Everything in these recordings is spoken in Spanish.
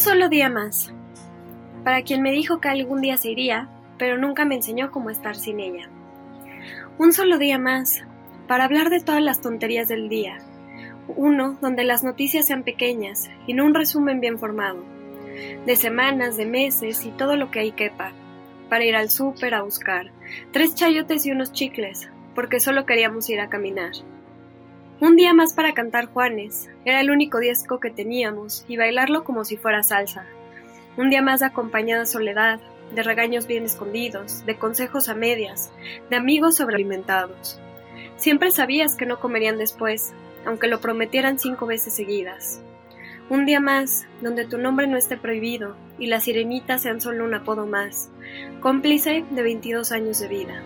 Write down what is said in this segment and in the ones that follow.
Solo día más. Para quien me dijo que algún día se iría, pero nunca me enseñó cómo estar sin ella. Un solo día más. Para hablar de todas las tonterías del día. Uno donde las noticias sean pequeñas y no un resumen bien formado. De semanas, de meses y todo lo que ahí quepa. Para ir al súper a buscar. Tres chayotes y unos chicles, porque solo queríamos ir a caminar. Un día más para cantar Juanes, era el único disco que teníamos, y bailarlo como si fuera salsa. Un día más de acompañada soledad, de regaños bien escondidos, de consejos a medias, de amigos sobrealimentados. Siempre sabías que no comerían después, aunque lo prometieran cinco veces seguidas. Un día más, donde tu nombre no esté prohibido y las sirenitas sean solo un apodo más, cómplice de 22 años de vida.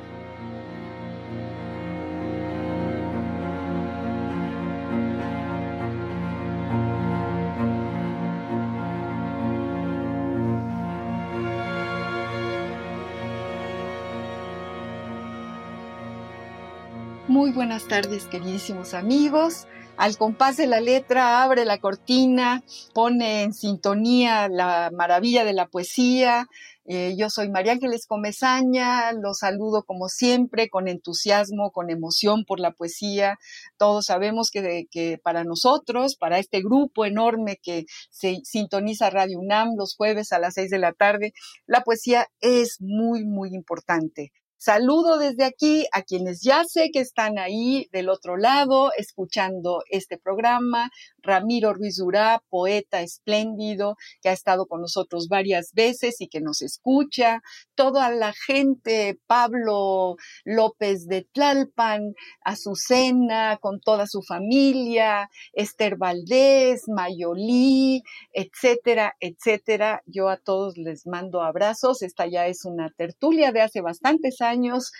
Muy buenas tardes, queridísimos amigos. Al compás de la letra abre la cortina, pone en sintonía la maravilla de la poesía. Eh, yo soy María Ángeles Comezaña, los saludo como siempre con entusiasmo, con emoción por la poesía. Todos sabemos que, que para nosotros, para este grupo enorme que se sintoniza Radio UNAM los jueves a las seis de la tarde, la poesía es muy, muy importante. Saludo desde aquí a quienes ya sé que están ahí del otro lado escuchando este programa. Ramiro Ruiz Durá, poeta espléndido, que ha estado con nosotros varias veces y que nos escucha. Toda la gente, Pablo López de Tlalpan, Azucena, con toda su familia, Esther Valdés, Mayolí, etcétera, etcétera. Yo a todos les mando abrazos. Esta ya es una tertulia de hace bastantes años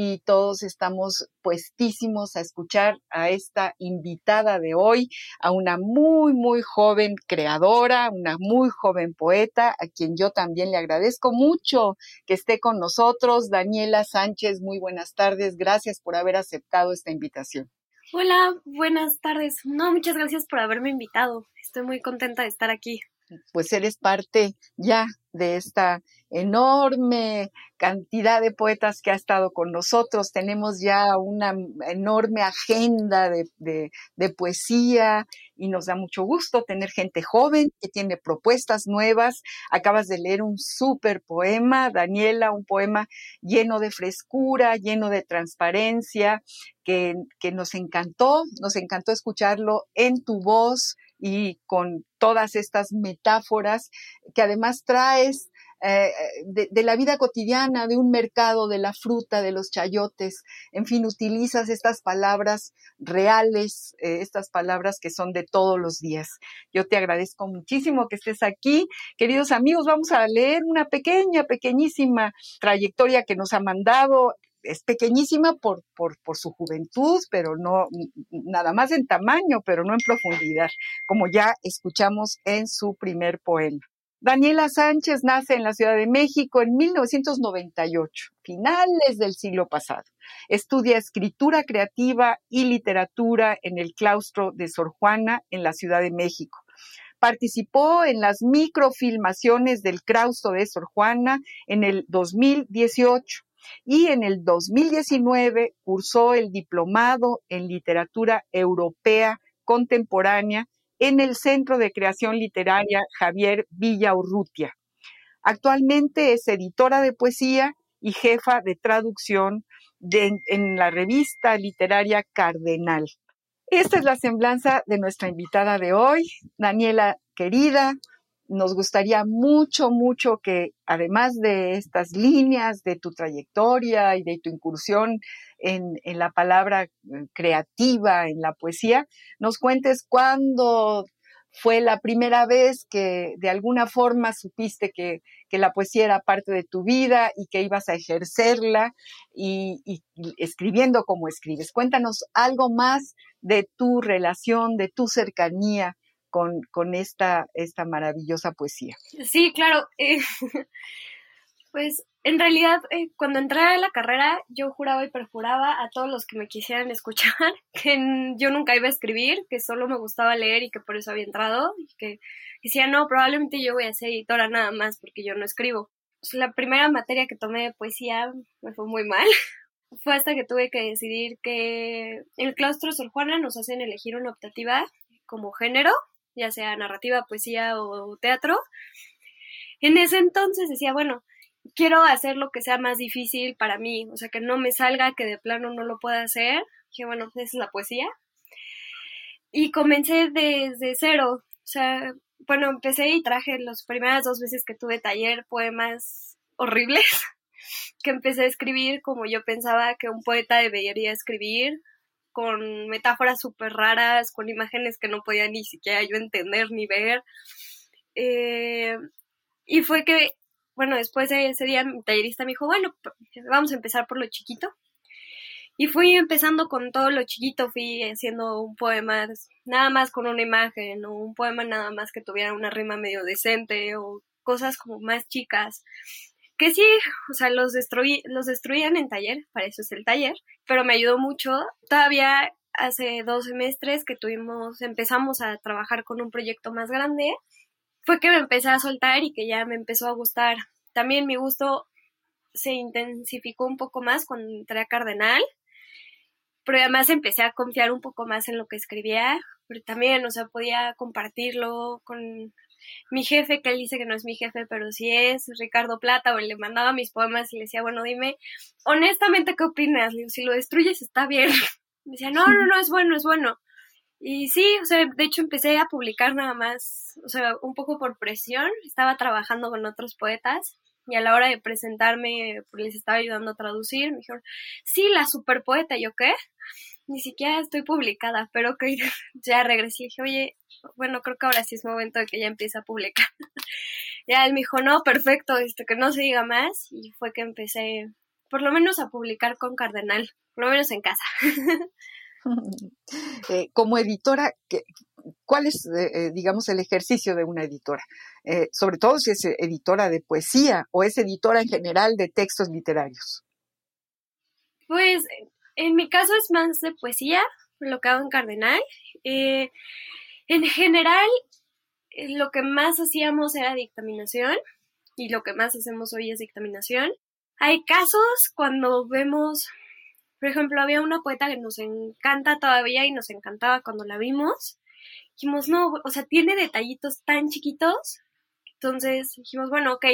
y todos estamos puestísimos a escuchar a esta invitada de hoy, a una muy, muy joven creadora, una muy joven poeta, a quien yo también le agradezco mucho que esté con nosotros. Daniela Sánchez, muy buenas tardes. Gracias por haber aceptado esta invitación. Hola, buenas tardes. No, muchas gracias por haberme invitado. Estoy muy contenta de estar aquí. Pues eres parte ya de esta enorme cantidad de poetas que ha estado con nosotros. Tenemos ya una enorme agenda de, poesía y nos da mucho gusto tener gente joven que tiene propuestas nuevas. Acabas de leer un súper poema, Daniela, un poema lleno de frescura, lleno de transparencia, que, que nos encantó, nos encantó escucharlo en tu voz y con todas estas metáforas que además traes eh, de, la vida cotidiana, de un mercado, de la fruta, de los chayotes, en fin, utilizas estas palabras reales, eh, estas palabras que son de todos los días. Yo te agradezco muchísimo que estés aquí. Queridos amigos, vamos a leer una pequeña, pequeñísima trayectoria que nos ha mandado es pequeñísima por, su juventud, pero no nada más en tamaño, pero no en profundidad, como ya escuchamos en su primer poema. Daniela Sánchez nace en la Ciudad de México en 1998, finales del siglo pasado. Estudia escritura creativa y literatura en el claustro de Sor Juana en la Ciudad de México. Participó en las microfilmaciones del claustro de Sor Juana en el 2018 y en el 2019 cursó el diplomado en literatura europea contemporánea en el Centro de Creación Literaria Javier Villa Urrutia. Actualmente es editora de poesía y jefa de traducción en la revista literaria Cardenal. Esta es la semblanza de nuestra invitada de hoy, Daniela querida. Nos gustaría mucho, mucho que además de estas líneas de tu trayectoria y de tu incursión en, la palabra eh, creativa, en la poesía, nos cuentes cuándo fue la primera vez que de alguna forma supiste que, la poesía era parte de tu vida y que ibas a ejercerla y, escribiendo como escribes. Cuéntanos algo más de tu relación, de tu cercanía con, con esta, esta maravillosa poesía. Sí, claro. Eh, pues en realidad, eh, cuando entré a la carrera, yo juraba y perjuraba a todos los que me quisieran escuchar que yo nunca iba a escribir, que solo me gustaba leer y que por eso había entrado, y que decía, no, probablemente yo voy a ser editora nada más porque yo no escribo. Pues, la primera materia que tomé de poesía me fue muy mal. fue hasta que tuve que decidir que el claustro Sor Juana nos hacen elegir una optativa como género, ya sea narrativa, poesía o teatro. En ese entonces decía, bueno, quiero hacer lo que sea más difícil para mí, o sea, que no me salga, que de plano no lo pueda hacer. Dije, bueno, esa es la poesía. Y comencé desde cero, o sea, bueno, empecé y traje las primeras dos veces que tuve taller poemas horribles, que empecé a escribir como yo pensaba que un poeta debería escribir, con metáforas súper raras, con imágenes que no podía ni siquiera yo entender ni ver. Eh, y fue que bueno, después de ese día mi tallerista me dijo, bueno, vamos a empezar por lo chiquito. Y fui empezando con todo lo chiquito, fui haciendo un poema nada más con una imagen, o un poema nada más que tuviera una rima medio decente, o cosas como más chicas. Que sí, o sea, los, destruí, los destruían en taller, para eso es el taller, pero me ayudó mucho. Todavía hace dos semestres que tuvimos, empezamos a trabajar con un proyecto más grande fue que me empecé a soltar y que ya me empezó a gustar. También mi gusto se intensificó un poco más cuando entré a Cardenal, pero además empecé a confiar un poco más en lo que escribía, pero también, o sea, podía compartirlo con mi jefe, que él dice que no es mi jefe, pero sí es, Ricardo Plata, o le mandaba mis poemas y le decía, bueno, dime, honestamente, ¿qué opinas? si lo destruyes está bien. Me decía, no, no, no, es bueno, es bueno. Y sí, o sea, de hecho empecé a publicar nada más, o sea, un poco por presión. Estaba trabajando con otros poetas y a la hora de presentarme pues, les estaba ayudando a traducir. Me dijeron, sí, la super poeta. ¿Yo qué? Ni siquiera estoy publicada, pero que ya regresé y dije, oye, bueno, creo que ahora sí es momento de que ya empiece a publicar. ya él me dijo, no, perfecto, esto que no se diga más. Y fue que empecé, por lo menos, a publicar con Cardenal, por lo menos en casa. Eh, como editora, ¿cuál es, eh, eh, digamos, el ejercicio de una editora? sobre todo si es editora de poesía o es editora en general de textos literarios. Pues en mi caso es más de poesía, lo que hago en Cardenal. en general, lo que más hacíamos era dictaminación y lo que más hacemos hoy es dictaminación. Hay casos cuando vemos por ejemplo, había una poeta que nos encanta todavía y nos encantaba cuando la vimos. Dijimos, no, o sea, tiene detallitos tan chiquitos. Entonces dijimos, bueno, ok,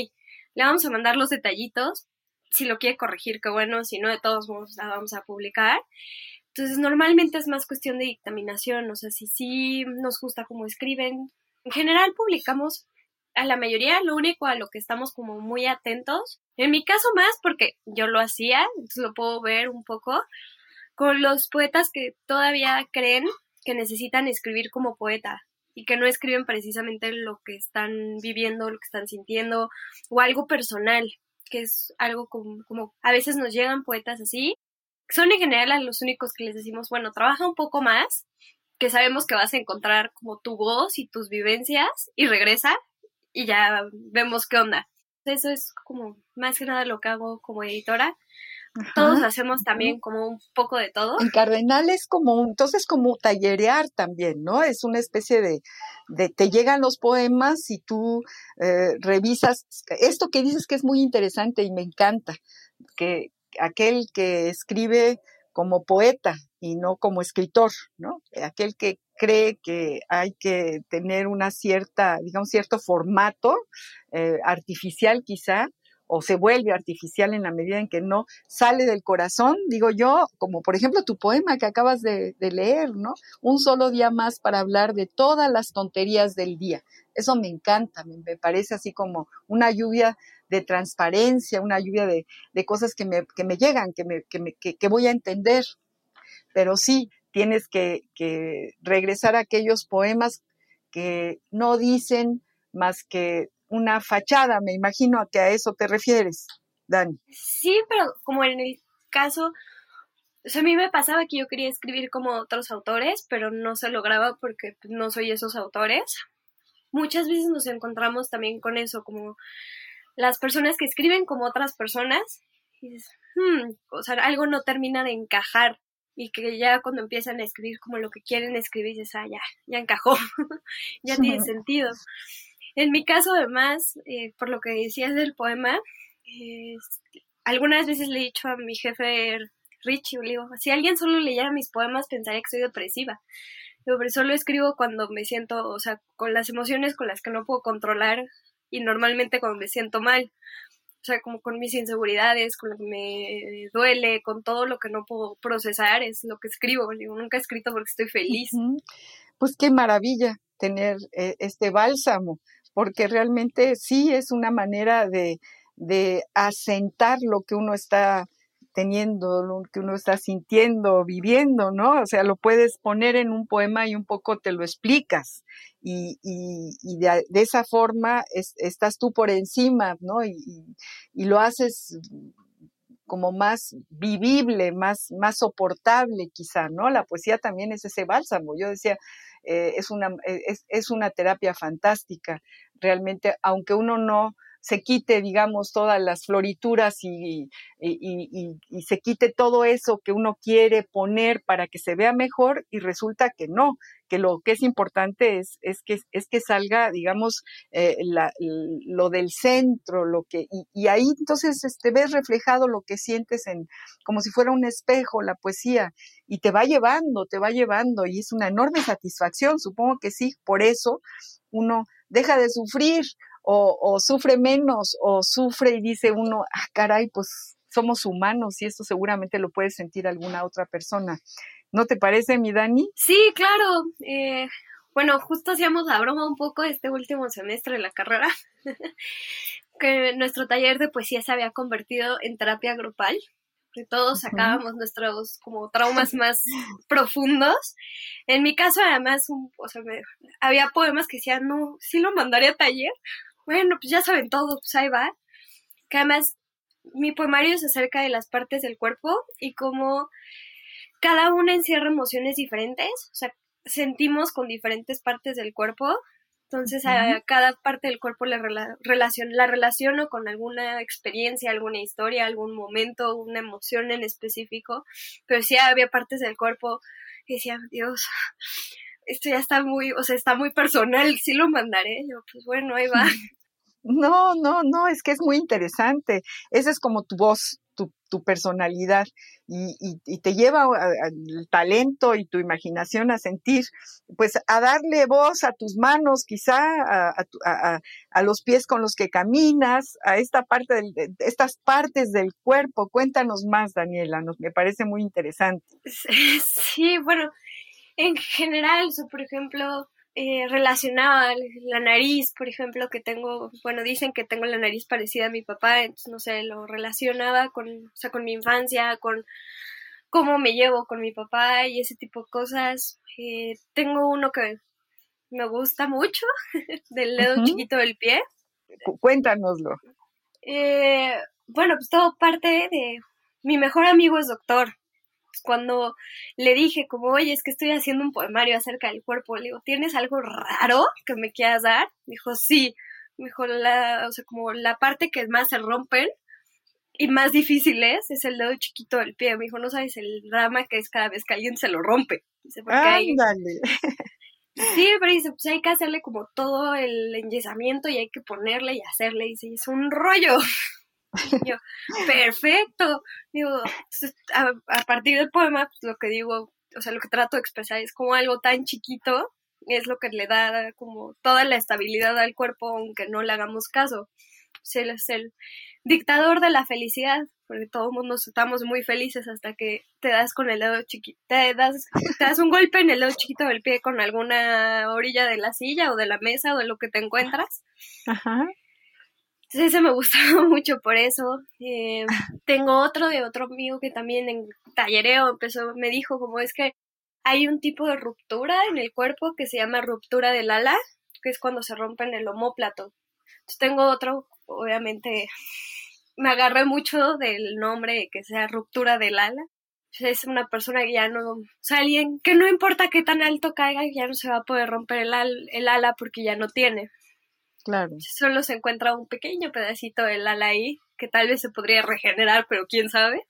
le vamos a mandar los detallitos. Si lo quiere corregir, qué bueno, si no, de todos modos la vamos a publicar. Entonces, normalmente es más cuestión de dictaminación, o sea, si sí nos gusta cómo escriben. En general, publicamos a la mayoría, lo único a lo que estamos como muy atentos, en mi caso más porque yo lo hacía, entonces lo puedo ver un poco, con los poetas que todavía creen que necesitan escribir como poeta y que no escriben precisamente lo que están viviendo, lo que están sintiendo o algo personal, que es algo como, como a veces nos llegan poetas así. Son en general los únicos que les decimos, bueno, trabaja un poco más, que sabemos que vas a encontrar como tu voz y tus vivencias y regresa y ya vemos qué onda. Eso es como más que nada lo que hago como editora. Todos hacemos también como un poco de todo. En Cardenal es como, entonces como tallerear también, ¿no? Es una especie de, de te llegan los poemas y tú eh, revisas. Esto que dices que es muy interesante y me encanta, que aquel que escribe como poeta y no como escritor, ¿no? Aquel que cree que hay que tener una cierta, digamos, cierto formato eh, artificial quizá, o se vuelve artificial en la medida en que no sale del corazón, digo yo, como por ejemplo tu poema que acabas de, leer, ¿no? Un solo día más para hablar de todas las tonterías del día. Eso me encanta, me, parece así como una lluvia de transparencia, una lluvia de, cosas que me, que me llegan, que, me, que, que, voy a entender. Pero sí, tienes que, que regresar a aquellos poemas que no dicen más que una fachada, me imagino que a eso te refieres, Dani. Sí, pero como en el caso, o sea, a mí me pasaba que yo quería escribir como otros autores, pero no se lograba porque pues, no soy esos autores. Muchas veces nos encontramos también con eso, como las personas que escriben como otras personas, y dices, hmm", o sea, algo no termina de encajar y que ya cuando empiezan a escribir como lo que quieren escribir, dices, ah, ya, ya encajó, ya tiene sentido. En mi caso, además, eh, por lo que decías del poema, algunas veces le he dicho a mi jefe Richie, le digo, si alguien solo leyera mis poemas pensaría que soy depresiva. pero solo escribo cuando me siento, o sea, con las emociones con las que no puedo controlar y normalmente cuando me siento mal. O sea, como con mis inseguridades, con lo que me duele, con todo lo que no puedo procesar, es lo que escribo. Digo, nunca he escrito porque estoy feliz. Pues qué maravilla tener eh, este bálsamo, porque realmente sí es una manera de, de asentar lo que uno está teniendo, lo que uno está sintiendo, viviendo, ¿no? O sea, lo puedes poner en un poema y un poco te lo explicas. Y, de, esa forma estás tú por encima, ¿no? Y, lo haces como más vivible, más, soportable quizá, ¿no? La poesía también es ese bálsamo. Yo decía, eh, es, una, es, es una terapia fantástica, realmente, aunque uno no se quite, digamos, todas las florituras y, se quite todo eso que uno quiere poner para que se vea mejor y resulta que no, que lo que es importante es, es, que, es que salga, digamos, eh, lo del centro, lo que, y, ahí entonces este, ves reflejado lo que sientes en, como si fuera un espejo, la poesía, y te va llevando, te va llevando, y es una enorme satisfacción, supongo que sí, por eso uno deja de sufrir o, sufre menos o sufre y dice uno, ah, caray, pues somos humanos y esto seguramente lo puede sentir alguna otra persona. ¿No te parece, mi Dani? Sí, claro. Eh, bueno, justo hacíamos la broma un poco este último semestre de la carrera, que nuestro taller de poesía se había convertido en terapia grupal que todos sacábamos nuestros como traumas más profundos. En mi caso, además, o sea, había poemas que decían, no, sí lo mandaría a taller, bueno, pues ya saben todo, pues ahí va. Que además mi poemario se acerca de las partes del cuerpo y como cada una encierra emociones diferentes, o sea, sentimos con diferentes partes del cuerpo, entonces a cada parte del cuerpo la, relación, la relaciono con alguna experiencia, alguna historia, algún momento, una emoción en específico, pero sí había partes del cuerpo que decían, Dios, esto ya está muy, o sea, está muy personal, sí lo mandaré. Yo, pues bueno, ahí va. No, no, no, es que es muy interesante. Esa es como tu voz, tu, personalidad y, te lleva el talento y tu imaginación a sentir, pues a darle voz a tus manos, quizá a, a, a los pies con los que caminas, a esta parte de estas partes del cuerpo. Cuéntanos más, Daniela, nos, me parece muy interesante. Sí, bueno, en general, por ejemplo, eh, relacionaba la nariz, por ejemplo, que tengo, bueno, dicen que tengo la nariz parecida a mi papá, entonces, no sé, lo relacionaba con, o sea, con mi infancia, con cómo me llevo con mi papá y ese tipo de cosas. Eh, tengo uno que me gusta mucho, del dedo chiquito del pie. Cuéntanoslo. Eh, bueno, pues todo parte de... Mi mejor amigo es doctor, cuando le dije como, oye, es que estoy haciendo un poemario acerca del cuerpo, le digo, ¿tienes algo raro que me quieras dar? Me dijo, sí. Me dijo, la, o sea, como la parte que más se rompen y más difícil es, es el dedo chiquito del pie. Me dijo, no sabes el drama que es cada vez que alguien se lo rompe. Dice, Ándale. Sí, pero dice, pues hay que hacerle como todo el enyesamiento y hay que ponerle y hacerle. Dice, es un rollo. perfecto. Digo, a, partir del poema, pues lo que digo, o sea, lo que trato de expresar es como algo tan chiquito, es lo que le da como toda la estabilidad al cuerpo, aunque no le hagamos caso. él es el dictador de la felicidad, porque todo el mundo estamos muy felices hasta que te das con el dedo chiquito, te das, te das un golpe en el dedo chiquito del pie con alguna orilla de la silla o de la mesa o de lo que te encuentras. Ajá. Entonces ese me gustó mucho por eso. Eh, tengo otro de otro amigo que también en tallereo empezó, me dijo como es que hay un tipo de ruptura en el cuerpo que se llama ruptura del ala, que es cuando se rompe en el homóplato. Entonces tengo otro, obviamente me agarré mucho del nombre que sea ruptura del ala. Es una persona que ya no, o sea, alguien que no importa qué tan alto caiga, ya no se va a poder romper el, el ala porque ya no tiene. Claro. Solo se encuentra un pequeño pedacito del ala ahí, que tal vez se podría regenerar, pero quién sabe.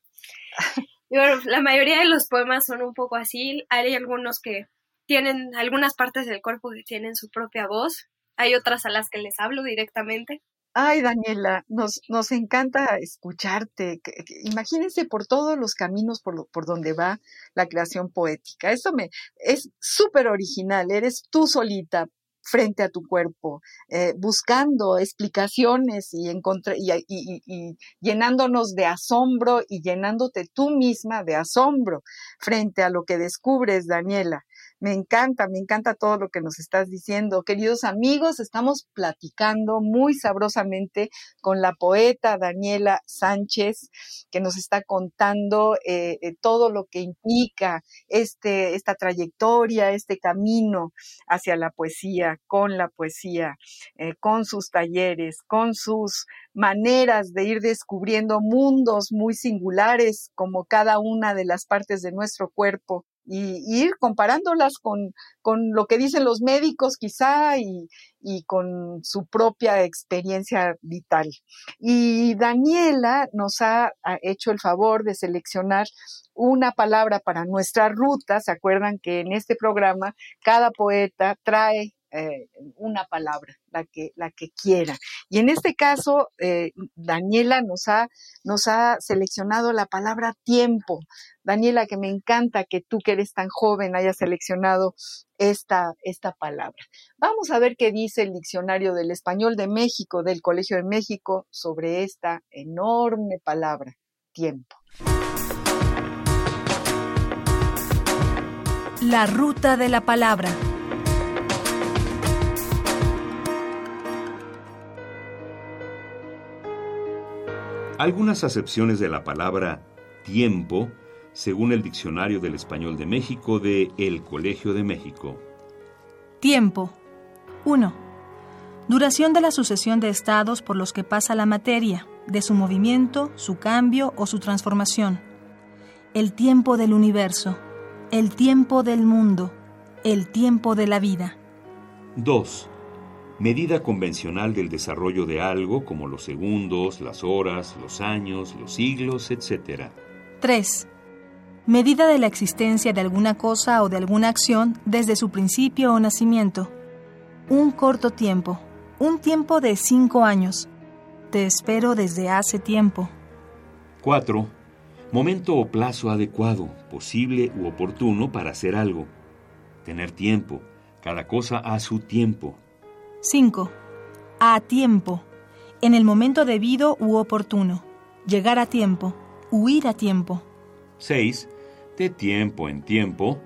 y bueno, la mayoría de los poemas son un poco así. Hay algunos que tienen algunas partes del cuerpo que tienen su propia voz. Hay otras a las que les hablo directamente. Ay, Daniela, nos, nos encanta escucharte. Imagínense por todos los caminos por, por donde va la creación poética. Eso me es súper original. Eres tú solita frente a tu cuerpo, eh, buscando explicaciones y, y, y, llenándonos de asombro y llenándote tú misma de asombro frente a lo que descubres, Daniela. Me encanta, me encanta todo lo que nos estás diciendo. Queridos amigos, estamos platicando muy sabrosamente con la poeta Daniela Sánchez, que nos está contando eh, eh, todo lo que implica este, esta trayectoria, este camino hacia la poesía, con la poesía, eh, con sus talleres, con sus maneras de ir descubriendo mundos muy singulares como cada una de las partes de nuestro cuerpo y, ir comparándolas con, con, lo que dicen los médicos quizá y, y, con su propia experiencia vital. Y Daniela nos ha, ha, hecho el favor de seleccionar una palabra para nuestra ruta. ¿Se acuerdan que en este programa cada poeta trae eh, una palabra, la que, la que quiera. Y en este caso, eh, Daniela nos ha, nos ha seleccionado la palabra tiempo. Daniela, que me encanta que tú que eres tan joven hayas seleccionado esta, esta palabra. Vamos a ver qué dice el diccionario del español de México, del Colegio de México, sobre esta enorme palabra, tiempo. La ruta de la palabra. Algunas acepciones de la palabra tiempo, según el Diccionario del Español de México de El Colegio de México. Tiempo. 1. Duración de la sucesión de estados por los que pasa la materia, de su movimiento, su cambio o su transformación. El tiempo del universo, el tiempo del mundo, el tiempo de la vida. 2 medida convencional del desarrollo de algo como los segundos, las horas, los años, los siglos, etc. 3. Medida de la existencia de alguna cosa o de alguna acción desde su principio o nacimiento. Un corto tiempo, un tiempo de cinco años. Te espero desde hace tiempo. 4. Momento o plazo adecuado, posible u oportuno para hacer algo. Tener tiempo, cada cosa a su tiempo. 5. A tiempo, en el momento debido u oportuno. Llegar a tiempo, huir a tiempo. 6. De tiempo en tiempo,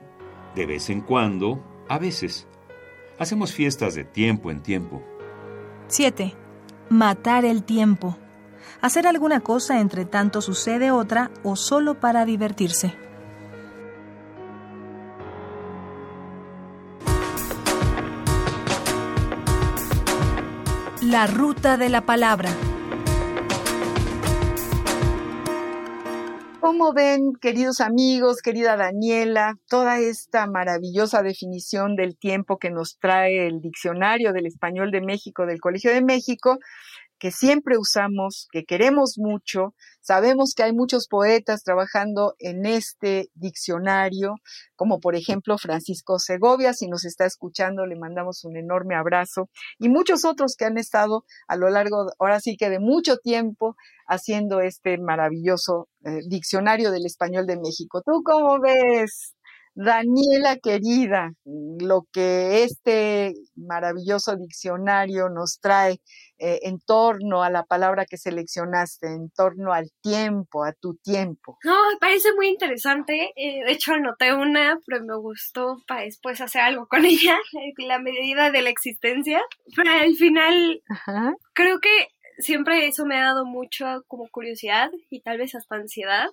de vez en cuando, a veces. Hacemos fiestas de tiempo en tiempo. 7. Matar el tiempo. Hacer alguna cosa entre tanto sucede otra o solo para divertirse. La ruta de la palabra. ¿Cómo ven, queridos amigos, querida Daniela, toda esta maravillosa definición del tiempo que nos trae el Diccionario del Español de México del Colegio de México? Que siempre usamos, que queremos mucho. Sabemos que hay muchos poetas trabajando en este diccionario, como por ejemplo Francisco Segovia, si nos está escuchando, le mandamos un enorme abrazo, y muchos otros que han estado a lo largo, ahora sí que de mucho tiempo, haciendo este maravilloso eh, diccionario del español de México. ¿Tú cómo ves, Daniela querida, lo que este maravilloso diccionario nos trae eh, en torno a la palabra que seleccionaste, en torno al tiempo, a tu tiempo. No, me parece muy interesante. Eh, de hecho, anoté una, pero me gustó para después hacer algo con ella, la medida de la existencia. Pero al final, creo que siempre eso me ha dado mucho como curiosidad y tal vez hasta ansiedad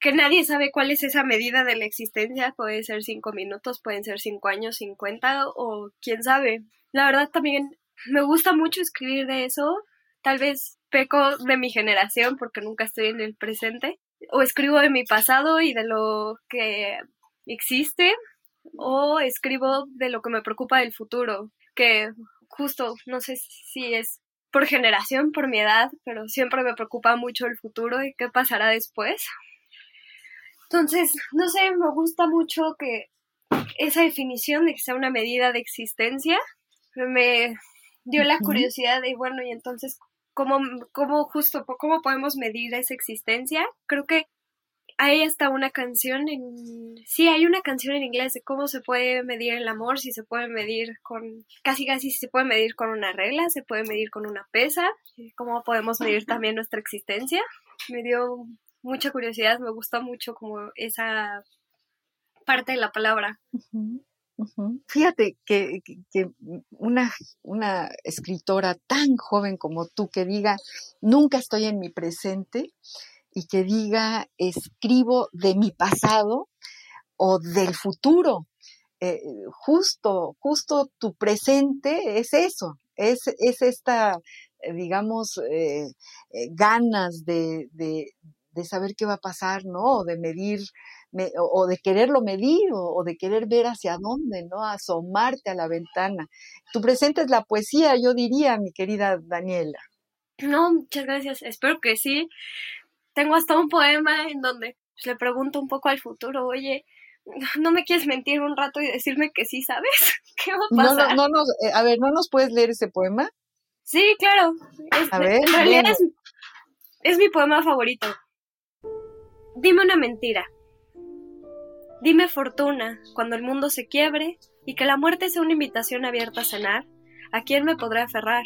que nadie sabe cuál es esa medida de la existencia, puede ser cinco minutos, pueden ser cinco años, cincuenta o quién sabe. La verdad también me gusta mucho escribir de eso, tal vez peco de mi generación porque nunca estoy en el presente, o escribo de mi pasado y de lo que existe, o escribo de lo que me preocupa del futuro, que justo no sé si es por generación, por mi edad, pero siempre me preocupa mucho el futuro y qué pasará después. Entonces, no sé, me gusta mucho que esa definición de que sea una medida de existencia me dio la curiosidad de, bueno, y entonces, ¿cómo, cómo justo, cómo podemos medir esa existencia? Creo que hay hasta una canción en... Sí, hay una canción en inglés de cómo se puede medir el amor, si se puede medir con... Casi casi si se puede medir con una regla, se puede medir con una pesa, cómo podemos medir también nuestra existencia. Me dio mucha curiosidad, me gustó mucho como esa parte de la palabra. Fíjate que, una, escritora tan joven como tú que diga, nunca estoy en mi presente y que diga, escribo de mi pasado o del futuro. Eh, justo, justo tu presente es eso, es, es esta, eh, digamos, eh, ganas de saber qué va a pasar, ¿no? O de medir, o, de quererlo medir, o, de querer ver hacia dónde, ¿no? Asomarte a la ventana. Tu presente es la poesía, yo diría, mi querida Daniela. No, muchas gracias. Espero que sí. Tengo hasta un poema en donde pues, le pregunto un poco al futuro, oye, ¿no me quieres mentir un rato y decirme que sí sabes? ¿Qué va a pasar? No, no, no, eh, a ver, ¿no nos puedes leer ese poema? Sí, claro. a ver, en realidad es mi poema favorito. Dime una mentira. Dime fortuna, cuando el mundo se quiebre y que la muerte sea una invitación abierta a cenar, ¿a quién me podré aferrar?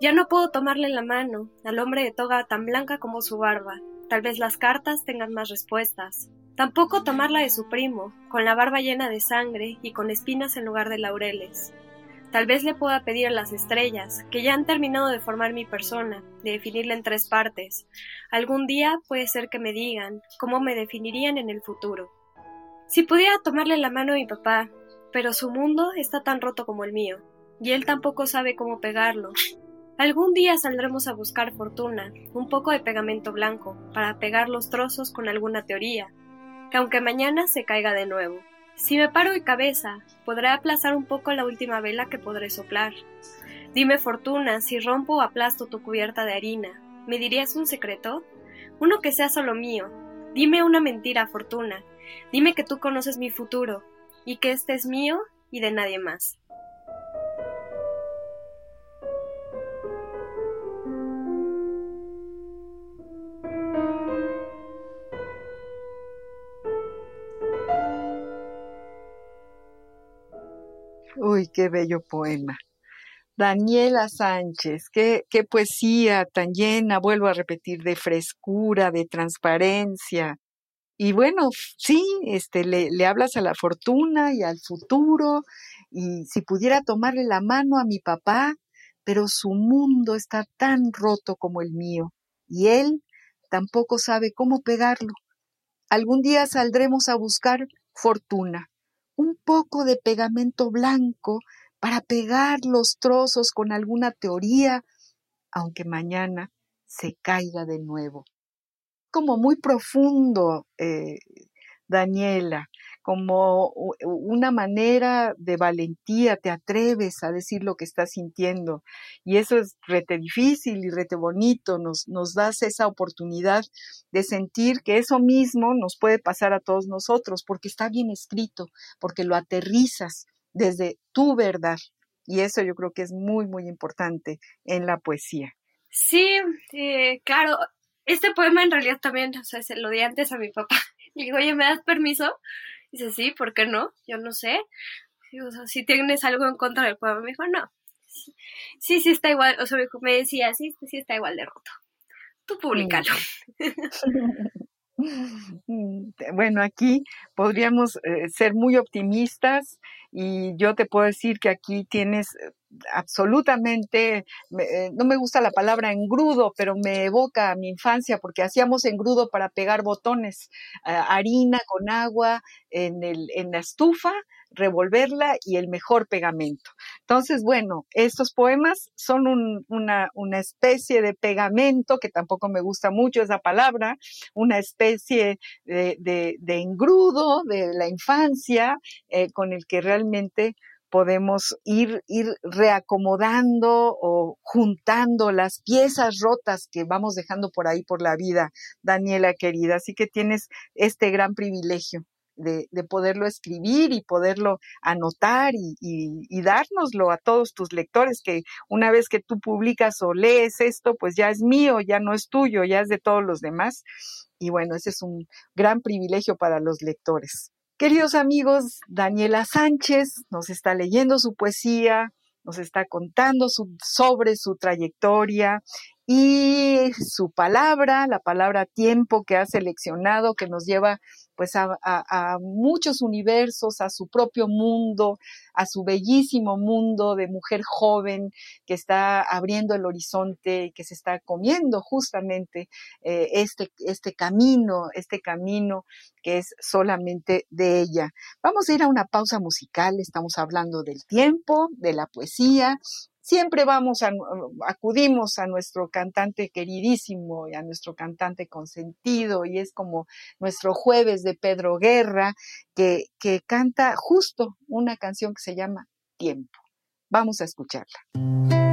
Ya no puedo tomarle la mano al hombre de toga tan blanca como su barba. Tal vez las cartas tengan más respuestas. Tampoco tomarla de su primo, con la barba llena de sangre y con espinas en lugar de laureles. Tal vez le pueda pedir a las estrellas, que ya han terminado de formar mi persona, de definirla en tres partes. Algún día puede ser que me digan cómo me definirían en el futuro. Si pudiera tomarle la mano a mi papá, pero su mundo está tan roto como el mío, y él tampoco sabe cómo pegarlo. Algún día saldremos a buscar fortuna, un poco de pegamento blanco, para pegar los trozos con alguna teoría, que aunque mañana se caiga de nuevo. Si me paro de cabeza, podré aplazar un poco la última vela que podré soplar. Dime, Fortuna, si rompo o aplasto tu cubierta de harina, ¿me dirías un secreto? Uno que sea solo mío. Dime una mentira, Fortuna. Dime que tú conoces mi futuro, y que este es mío y de nadie más. Uy, qué bello poema. Daniela Sánchez, qué, qué poesía tan llena, vuelvo a repetir, de frescura, de transparencia. Y bueno, sí, este, le, le hablas a la fortuna y al futuro, y si pudiera tomarle la mano a mi papá, pero su mundo está tan roto como el mío, y él tampoco sabe cómo pegarlo. Algún día saldremos a buscar fortuna, un poco de pegamento blanco para pegar los trozos con alguna teoría, aunque mañana se caiga de nuevo. Como muy profundo, eh, Daniela, como una manera de valentía, te atreves a decir lo que estás sintiendo. Y eso es rete difícil y rete bonito, nos, nos das esa oportunidad de sentir que eso mismo nos puede pasar a todos nosotros, porque está bien escrito, porque lo aterrizas desde tu verdad. Y eso yo creo que es muy, muy importante en la poesía. Sí, eh, claro. Este poema en realidad también, se lo di antes a mi papá. Le digo, oye, ¿me das permiso? Dice, sí, ¿por qué no? Yo no sé. si tienes algo en contra del poema, me dijo, no. Sí, sí está igual, o sea, me decía, sí, sí está igual de roto. Tú públicalo. Mm, bueno, aquí podríamos eh, ser muy optimistas y yo te puedo decir que aquí tienes eh, absolutamente, eh, no me gusta la palabra engrudo, pero me evoca a mi infancia porque hacíamos engrudo para pegar botones, harina con agua en, el, en la estufa, revolverla y el mejor pegamento. Entonces, bueno, estos poemas son una, una, especie de pegamento, que tampoco me gusta mucho esa palabra, una especie de, de, engrudo de la infancia eh, con el que realmente podemos ir, ir reacomodando o juntando las piezas rotas que vamos dejando por ahí por la vida, Daniela querida. Así que tienes este gran privilegio de, poderlo escribir y poderlo anotar y, y, dárnoslo a todos tus lectores, que una vez que tú publicas o lees esto, pues ya es mío, ya no es tuyo, ya es de todos los demás. Y bueno, ese es un gran privilegio para los lectores. Queridos amigos, Daniela Sánchez nos está leyendo su poesía, nos está contando sobre su trayectoria y su palabra, la palabra tiempo que ha seleccionado, que nos lleva pues a, muchos universos, a su propio mundo, a su bellísimo mundo de mujer joven que está abriendo el horizonte y que se está comiendo justamente eh, este, este camino, este camino que es solamente de ella. Vamos a ir a una pausa musical, estamos hablando del tiempo, de la poesía siempre vamos a, acudimos a nuestro cantante queridísimo y a nuestro cantante consentido y es como nuestro jueves de Pedro Guerra que, que canta justo una canción que se llama Tiempo. Vamos a escucharla.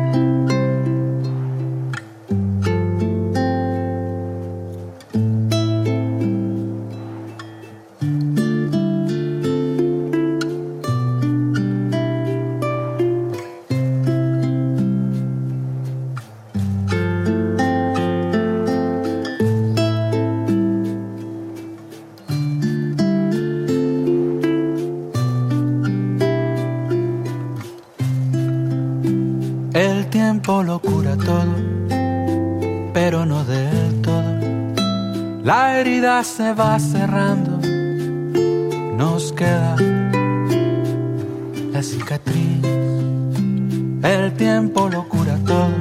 Lo cura todo, pero no del todo. La herida se va cerrando, nos queda la cicatriz. El tiempo lo cura todo,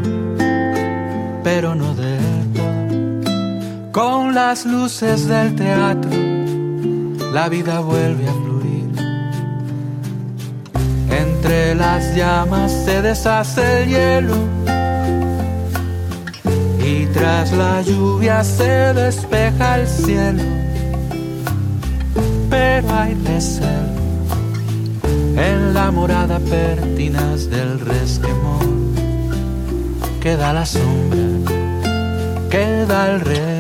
pero no del todo. Con las luces del teatro, la vida vuelve a fluir. Entre las llamas se deshace el hielo tras la lluvia se despeja el cielo, pero hay reserva en la morada pertinaz del resquemor. Queda la sombra, queda el reflejo,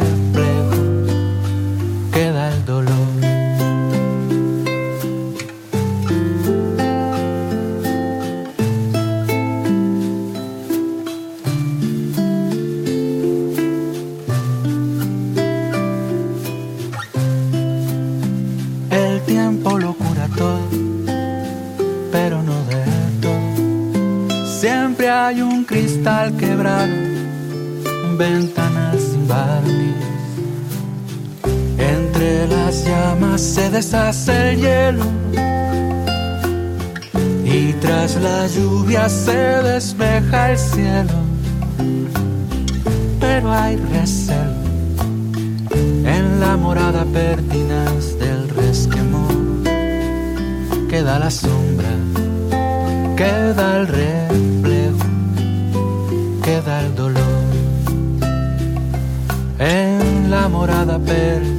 deshace el hielo y tras la lluvia se despeja el cielo. Pero hay reserva en la morada pertinaz del resquemor. Queda la sombra, queda el reflejo queda el dolor. En la morada pertinaz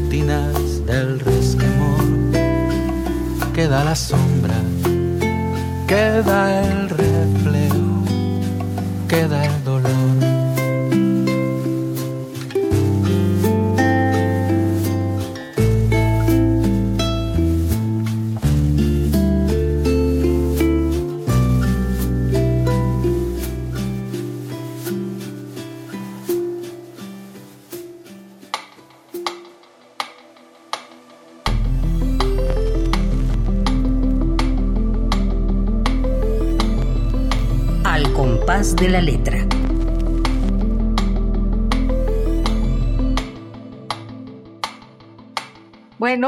queda el reflejo,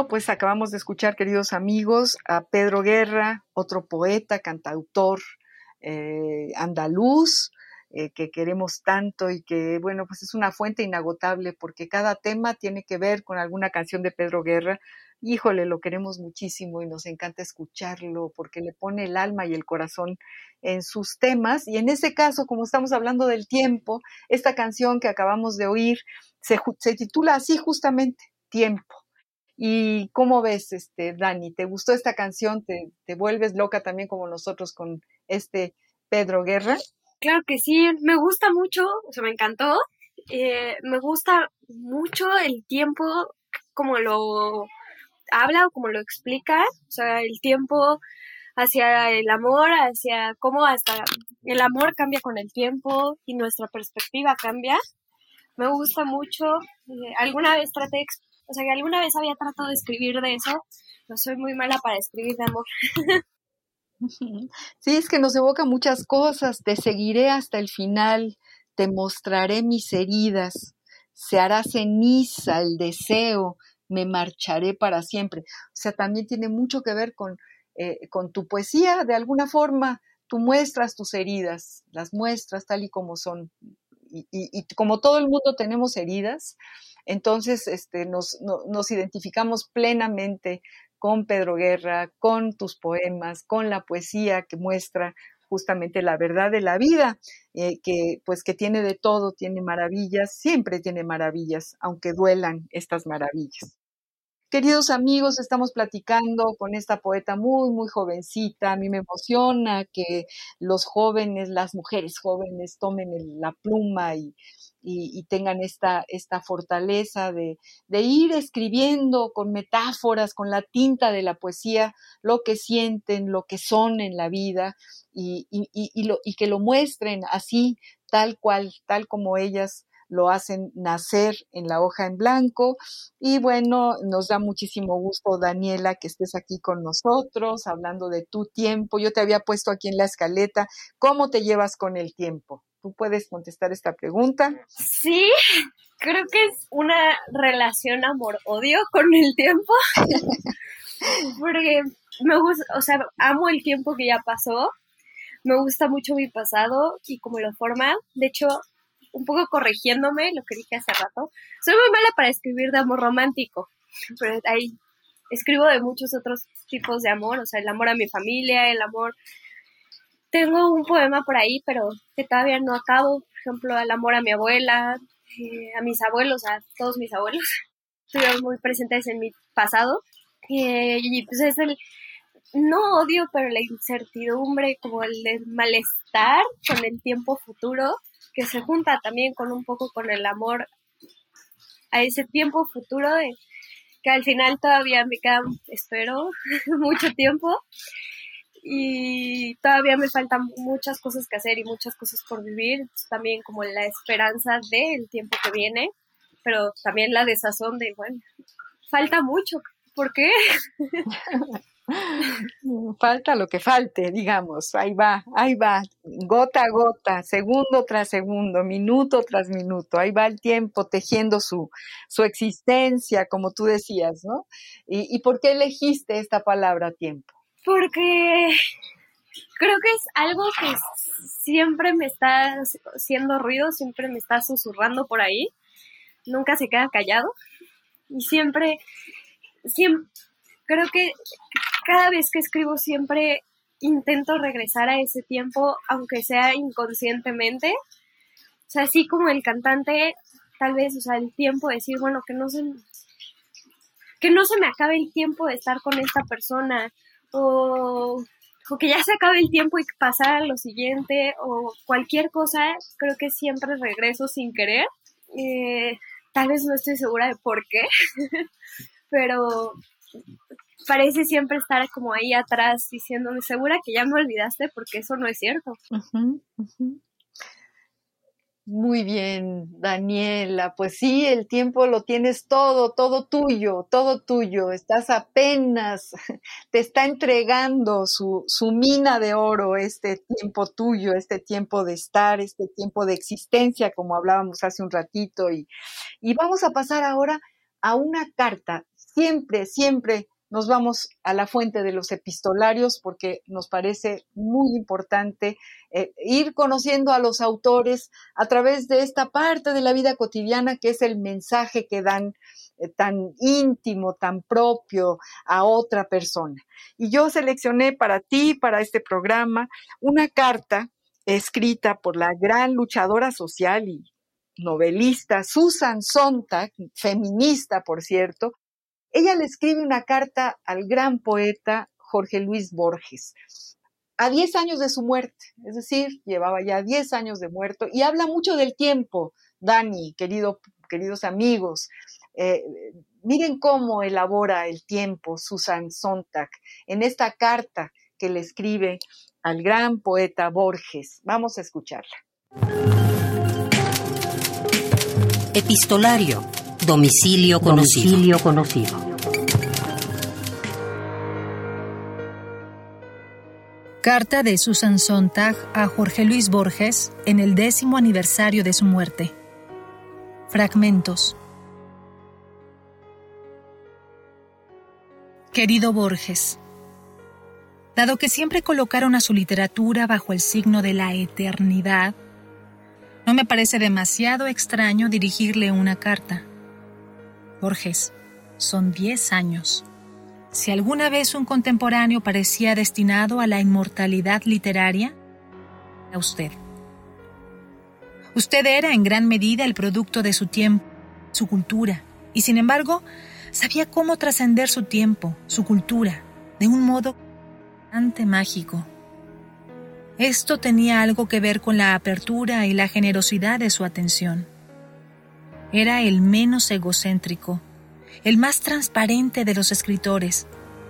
Pues acabamos de escuchar, queridos amigos, a Pedro Guerra, otro poeta, cantautor eh, andaluz, eh, que queremos tanto y que, bueno, pues es una fuente inagotable porque cada tema tiene que ver con alguna canción de Pedro Guerra. Híjole, lo queremos muchísimo y nos encanta escucharlo porque le pone el alma y el corazón en sus temas. Y en ese caso, como estamos hablando del tiempo, esta canción que acabamos de oír se titula así justamente, Tiempo. ¿Y cómo ves, este, Dani? ¿Te gustó esta canción? ¿Te, ¿Te, vuelves loca también como nosotros con este Pedro Guerra? Claro que sí, me gusta mucho, o sea, me encantó. Eh, me gusta mucho el tiempo, como lo habla o como lo explica, o sea, el tiempo hacia el amor, hacia cómo hasta el amor cambia con el tiempo y nuestra perspectiva cambia. Me gusta mucho. Eh, alguna vez traté de o sea, que alguna vez había tratado de escribir de eso, no soy muy mala para escribir de amor. Sí, es que nos evoca muchas cosas. Te seguiré hasta el final, te mostraré mis heridas, se hará ceniza el deseo, me marcharé para siempre. O sea, también tiene mucho que ver con, eh, con tu poesía, de alguna forma. Tú muestras tus heridas, las muestras tal y como son. Y como todo el mundo tenemos heridas, entonces, este, nos, nos identificamos plenamente con Pedro Guerra, con tus poemas, con la poesía que muestra justamente la verdad de la vida, eh, que pues que tiene de todo, tiene maravillas, siempre tiene maravillas, aunque duelan estas maravillas. Queridos amigos, estamos platicando con esta poeta muy, muy jovencita. A mí me emociona que los jóvenes, las mujeres jóvenes tomen la pluma y, tengan esta, esta fortaleza de, ir escribiendo con metáforas, con la tinta de la poesía, lo que sienten, lo que son en la vida y que lo muestren así, tal cual, tal como ellas lo hacen nacer en la hoja en blanco. Y bueno, nos da muchísimo gusto, Daniela, que estés aquí con nosotros, hablando de tu tiempo. Yo te había puesto aquí en la escaleta, ¿cómo te llevas con el tiempo? ¿Tú puedes contestar esta pregunta? Sí, creo que es una relación amor-odio con el tiempo. Porque me gusta, o sea, amo el tiempo que ya pasó. Me gusta mucho mi pasado y cómo lo forma. De hecho, un poco corrigiéndome lo que dije hace rato, soy muy mala para escribir de amor romántico. Pero ahí escribo de muchos otros tipos de amor, o sea, el amor a mi familia, el amor tengo un poema por ahí, pero que todavía no acabo. Por ejemplo, el amor a mi abuela, eh, a mis abuelos, a todos mis abuelos. Estuvieron muy presentes en mi pasado. Eh, y pues es el, no odio, pero la incertidumbre, como el malestar con el tiempo futuro, que se junta también con un poco con el amor a ese tiempo futuro de que al final todavía me queda, espero, mucho tiempo. Y todavía me faltan muchas cosas que hacer y muchas cosas por vivir, también como la esperanza del tiempo que viene, pero también la desazón de, bueno, falta mucho, ¿por qué? Falta lo que falte, digamos, ahí va, ahí va, gota a gota, segundo tras segundo, minuto tras minuto, ahí va el tiempo tejiendo su, su existencia, como tú decías, ¿no? ¿Y, ¿Y por qué elegiste esta palabra tiempo? porque creo que es algo que siempre me está haciendo ruido, siempre me está susurrando por ahí, nunca se queda callado y siempre, siempre, creo que cada vez que escribo siempre intento regresar a ese tiempo, aunque sea inconscientemente, o sea, así como el cantante, tal vez, o sea, el tiempo de decir, bueno, que no se, que no se me acabe el tiempo de estar con esta persona, o, que ya se acabe el tiempo y pasar a lo siguiente o cualquier cosa, creo que siempre regreso sin querer. Eh, tal vez no estoy segura de por qué, pero parece siempre estar como ahí atrás diciéndome segura que ya me olvidaste porque eso no es cierto. Muy bien, Daniela. Pues sí, el tiempo lo tienes todo, todo tuyo, todo tuyo. Estás apenas, te está entregando su, su, mina de oro, este tiempo tuyo, este tiempo de estar, este tiempo de existencia, como hablábamos hace un ratito. Y, y vamos a pasar ahora a una carta. Siempre, siempre nos vamos a la fuente de los epistolarios porque nos parece muy importante eh, ir conociendo a los autores a través de esta parte de la vida cotidiana que es el mensaje que dan eh, tan íntimo, tan propio a otra persona. Y yo seleccioné para ti, para este programa, una carta escrita por la gran luchadora social y novelista Susan Sontag, feminista, por cierto, ella le escribe una carta al gran poeta Jorge Luis Borges, a 10 años de su muerte, es decir, llevaba ya 10 años de muerto y habla mucho del tiempo, Dani, querido, queridos amigos. Eh, miren cómo elabora el tiempo Susan Sontag en esta carta que le escribe al gran poeta Borges. Vamos a escucharla. Epistolario Domicilio conocido. conocido. Carta de Susan Sontag a Jorge Luis Borges en el décimo aniversario de su muerte. Fragmentos. Querido Borges, dado que siempre colocaron a su literatura bajo el signo de la eternidad, no me parece demasiado extraño dirigirle una carta. Borges, son diez años. Si alguna vez un contemporáneo parecía destinado a la inmortalidad literaria, a usted. Usted era en gran medida el producto de su tiempo, su cultura, y sin embargo, sabía cómo trascender su tiempo, su cultura, de un modo bastante mágico. Esto tenía algo que ver con la apertura y la generosidad de su atención. Era el menos egocéntrico, el más transparente de los escritores,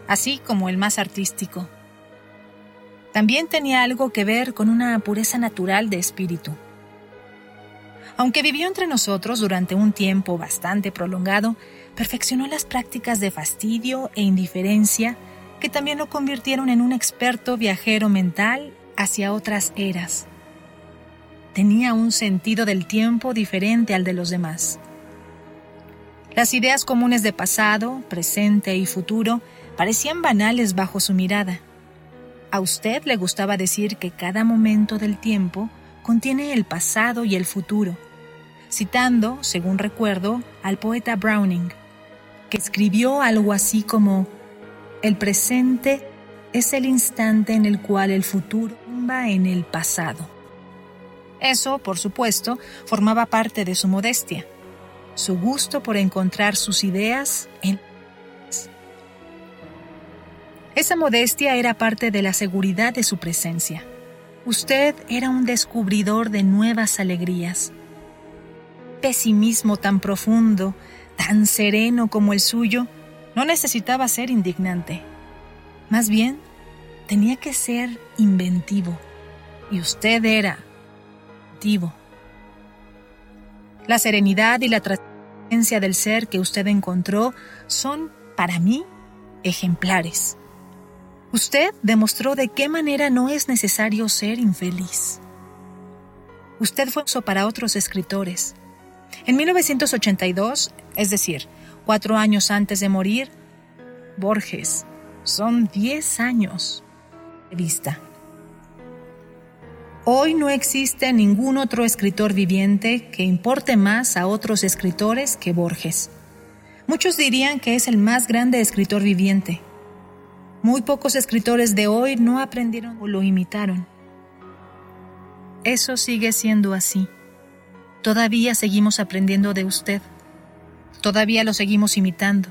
así como el más artístico. También tenía algo que ver con una pureza natural de espíritu. Aunque vivió entre nosotros durante un tiempo bastante prolongado, perfeccionó las prácticas de fastidio e indiferencia que también lo convirtieron en un experto viajero mental hacia otras eras tenía un sentido del tiempo diferente al de los demás. Las ideas comunes de pasado, presente y futuro parecían banales bajo su mirada. A usted le gustaba decir que cada momento del tiempo contiene el pasado y el futuro, citando, según recuerdo, al poeta Browning, que escribió algo así como, el presente es el instante en el cual el futuro va en el pasado. Eso, por supuesto, formaba parte de su modestia, su gusto por encontrar sus ideas en... Esa modestia era parte de la seguridad de su presencia. Usted era un descubridor de nuevas alegrías. Pesimismo tan profundo, tan sereno como el suyo, no necesitaba ser indignante. Más bien, tenía que ser inventivo. Y usted era, la serenidad y la trascendencia del ser que usted encontró son, para mí, ejemplares. Usted demostró de qué manera no es necesario ser infeliz. Usted fue uso para otros escritores. En 1982, es decir, cuatro años antes de morir, Borges, son diez años de vista. Hoy no existe ningún otro escritor viviente que importe más a otros escritores que Borges. Muchos dirían que es el más grande escritor viviente. Muy pocos escritores de hoy no aprendieron o lo imitaron. Eso sigue siendo así. Todavía seguimos aprendiendo de usted. Todavía lo seguimos imitando.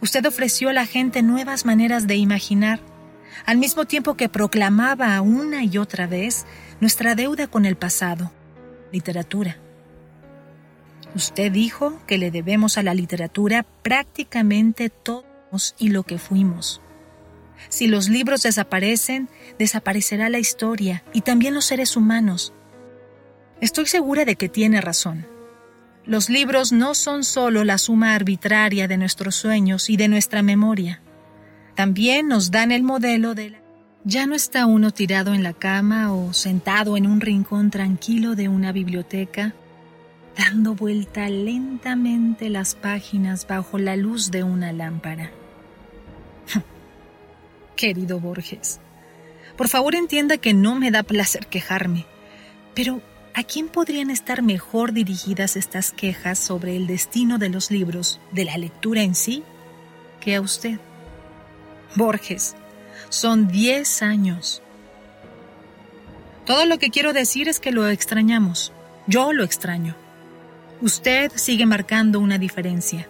Usted ofreció a la gente nuevas maneras de imaginar al mismo tiempo que proclamaba una y otra vez nuestra deuda con el pasado, literatura. Usted dijo que le debemos a la literatura prácticamente todos y lo que fuimos. Si los libros desaparecen, desaparecerá la historia y también los seres humanos. Estoy segura de que tiene razón. Los libros no son solo la suma arbitraria de nuestros sueños y de nuestra memoria. También nos dan el modelo de la... Ya no está uno tirado en la cama o sentado en un rincón tranquilo de una biblioteca, dando vuelta lentamente las páginas bajo la luz de una lámpara. Querido Borges, por favor entienda que no me da placer quejarme, pero ¿a quién podrían estar mejor dirigidas estas quejas sobre el destino de los libros, de la lectura en sí, que a usted? Borges, son 10 años. Todo lo que quiero decir es que lo extrañamos. Yo lo extraño. Usted sigue marcando una diferencia.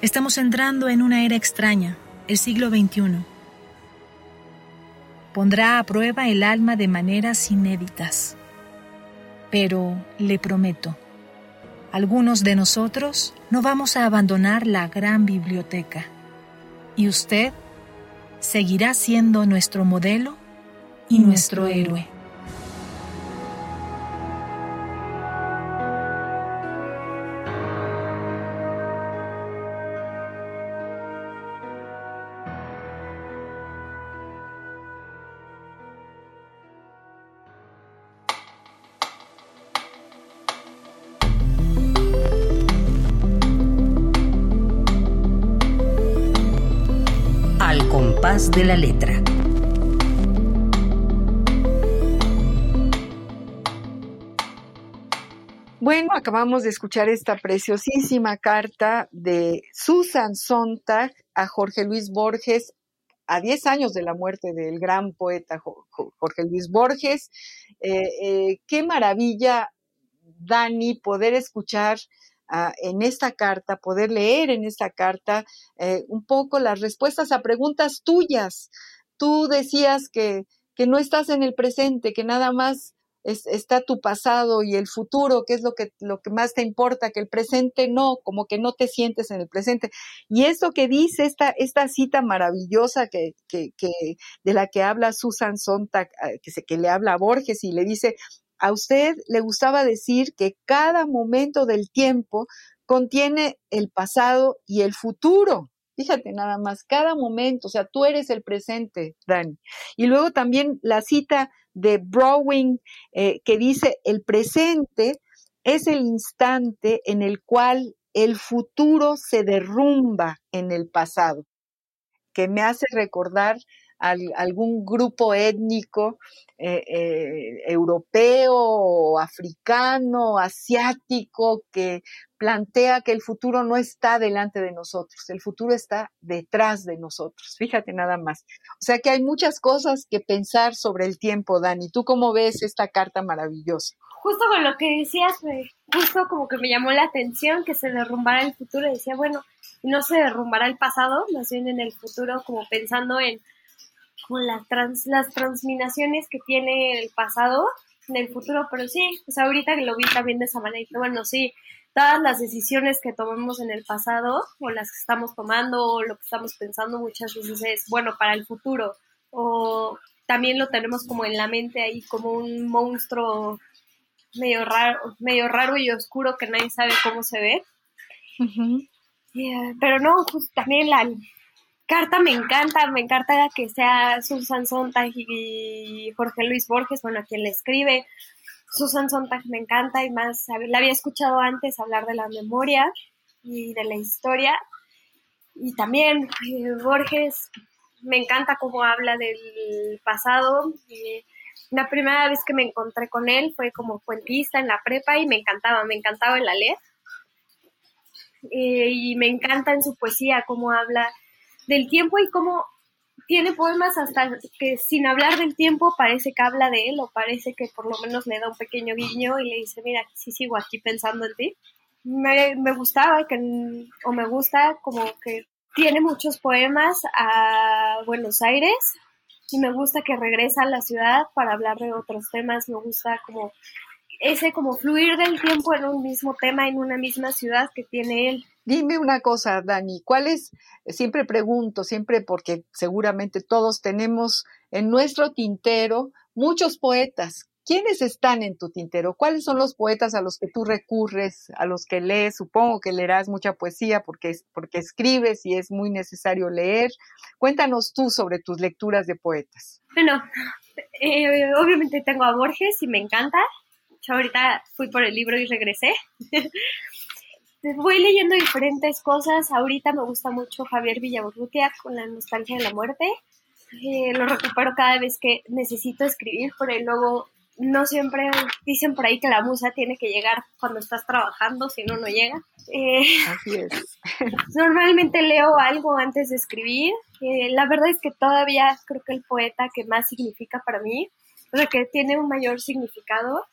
Estamos entrando en una era extraña, el siglo XXI. Pondrá a prueba el alma de maneras inéditas. Pero le prometo, algunos de nosotros no vamos a abandonar la gran biblioteca. Y usted seguirá siendo nuestro modelo y nuestro héroe. De la letra. Bueno, acabamos de escuchar esta preciosísima carta de Susan Sontag a Jorge Luis Borges a 10 años de la muerte del gran poeta Jorge Luis Borges. Eh, eh, qué maravilla, Dani, poder escuchar en esta carta, poder leer en esta carta eh, un poco las respuestas a preguntas tuyas. Tú decías que, que no estás en el presente, que nada más está tu pasado y el futuro, que es lo que, lo que más te importa, que el presente no, como que no te sientes en el presente. Y eso que dice esta, esta cita maravillosa que, que, que de la que habla Susan Sontag, eh, que, se, que le habla a Borges y le dice, a usted le gustaba decir que cada momento del tiempo contiene el pasado y el futuro. Fíjate nada más, cada momento, o sea, tú eres el presente, Dani. Y luego también la cita de Browning eh, que dice, el presente es el instante en el cual el futuro se derrumba en el pasado, que me hace recordar algún grupo étnico eh, eh, europeo, africano, asiático, que plantea que el futuro no está delante de nosotros, el futuro está detrás de nosotros. Fíjate nada más. O sea que hay muchas cosas que pensar sobre el tiempo, Dani. ¿Tú cómo ves esta carta maravillosa? Justo con lo que decías, justo como que me llamó la atención que se derrumbara el futuro. Decía, bueno, no se derrumbará el pasado, más bien en el futuro, como pensando en con las, trans, las transminaciones que tiene el pasado en el futuro, pero sí, pues ahorita que lo vi también de esa manera, bueno, sí, todas las decisiones que tomamos en el pasado o las que estamos tomando o lo que estamos pensando muchas veces es bueno para el futuro o también lo tenemos como en la mente ahí como un monstruo medio raro, medio raro y oscuro que nadie sabe cómo se ve. Pero no, pues también la, carta me encanta, me encanta que sea Susan Sontag y Jorge Luis Borges, bueno, quien le escribe. Susan Sontag me encanta y más, la había escuchado antes hablar de la memoria y de la historia. Y también eh, Borges, me encanta cómo habla del pasado. la primera vez que me encontré con él fue como cuentista en la prepa y me encantaba, me encantaba el leer. Eh, y me encanta en su poesía cómo habla del tiempo y cómo tiene poemas hasta que sin hablar del tiempo parece que habla de él o parece que por lo menos le da un pequeño guiño y le dice, mira, sí sigo aquí pensando en ti. Me, me gustaba que, o me gusta como que tiene muchos poemas a Buenos Aires y me gusta que regresa a la ciudad para hablar de otros temas, me gusta como ese como fluir del tiempo en un mismo tema en una misma ciudad que tiene él. Dime una cosa, Dani, ¿cuál es, siempre pregunto, siempre porque seguramente todos tenemos en nuestro tintero muchos poetas. ¿quiénes están en tu tintero? ¿Cuáles son los poetas a los que tú recurres, a los que lees? Supongo que leerás mucha poesía porque, porque escribes y es muy necesario leer. Cuéntanos tú sobre tus lecturas de poetas. Bueno, eh, obviamente tengo a Borges y me encanta. Yo ahorita fui por el libro y regresé. Voy leyendo diferentes cosas. Ahorita me gusta mucho Javier Villaurrutia con la nostalgia de la muerte. Eh, lo recupero cada vez que necesito escribir, pero luego no siempre dicen por ahí que la musa tiene que llegar cuando estás trabajando, si no, no llega. Eh, Así es. normalmente leo algo antes de escribir. Eh, la verdad es que todavía creo que el poeta que más significa para mí, o sea, que tiene un mayor significado,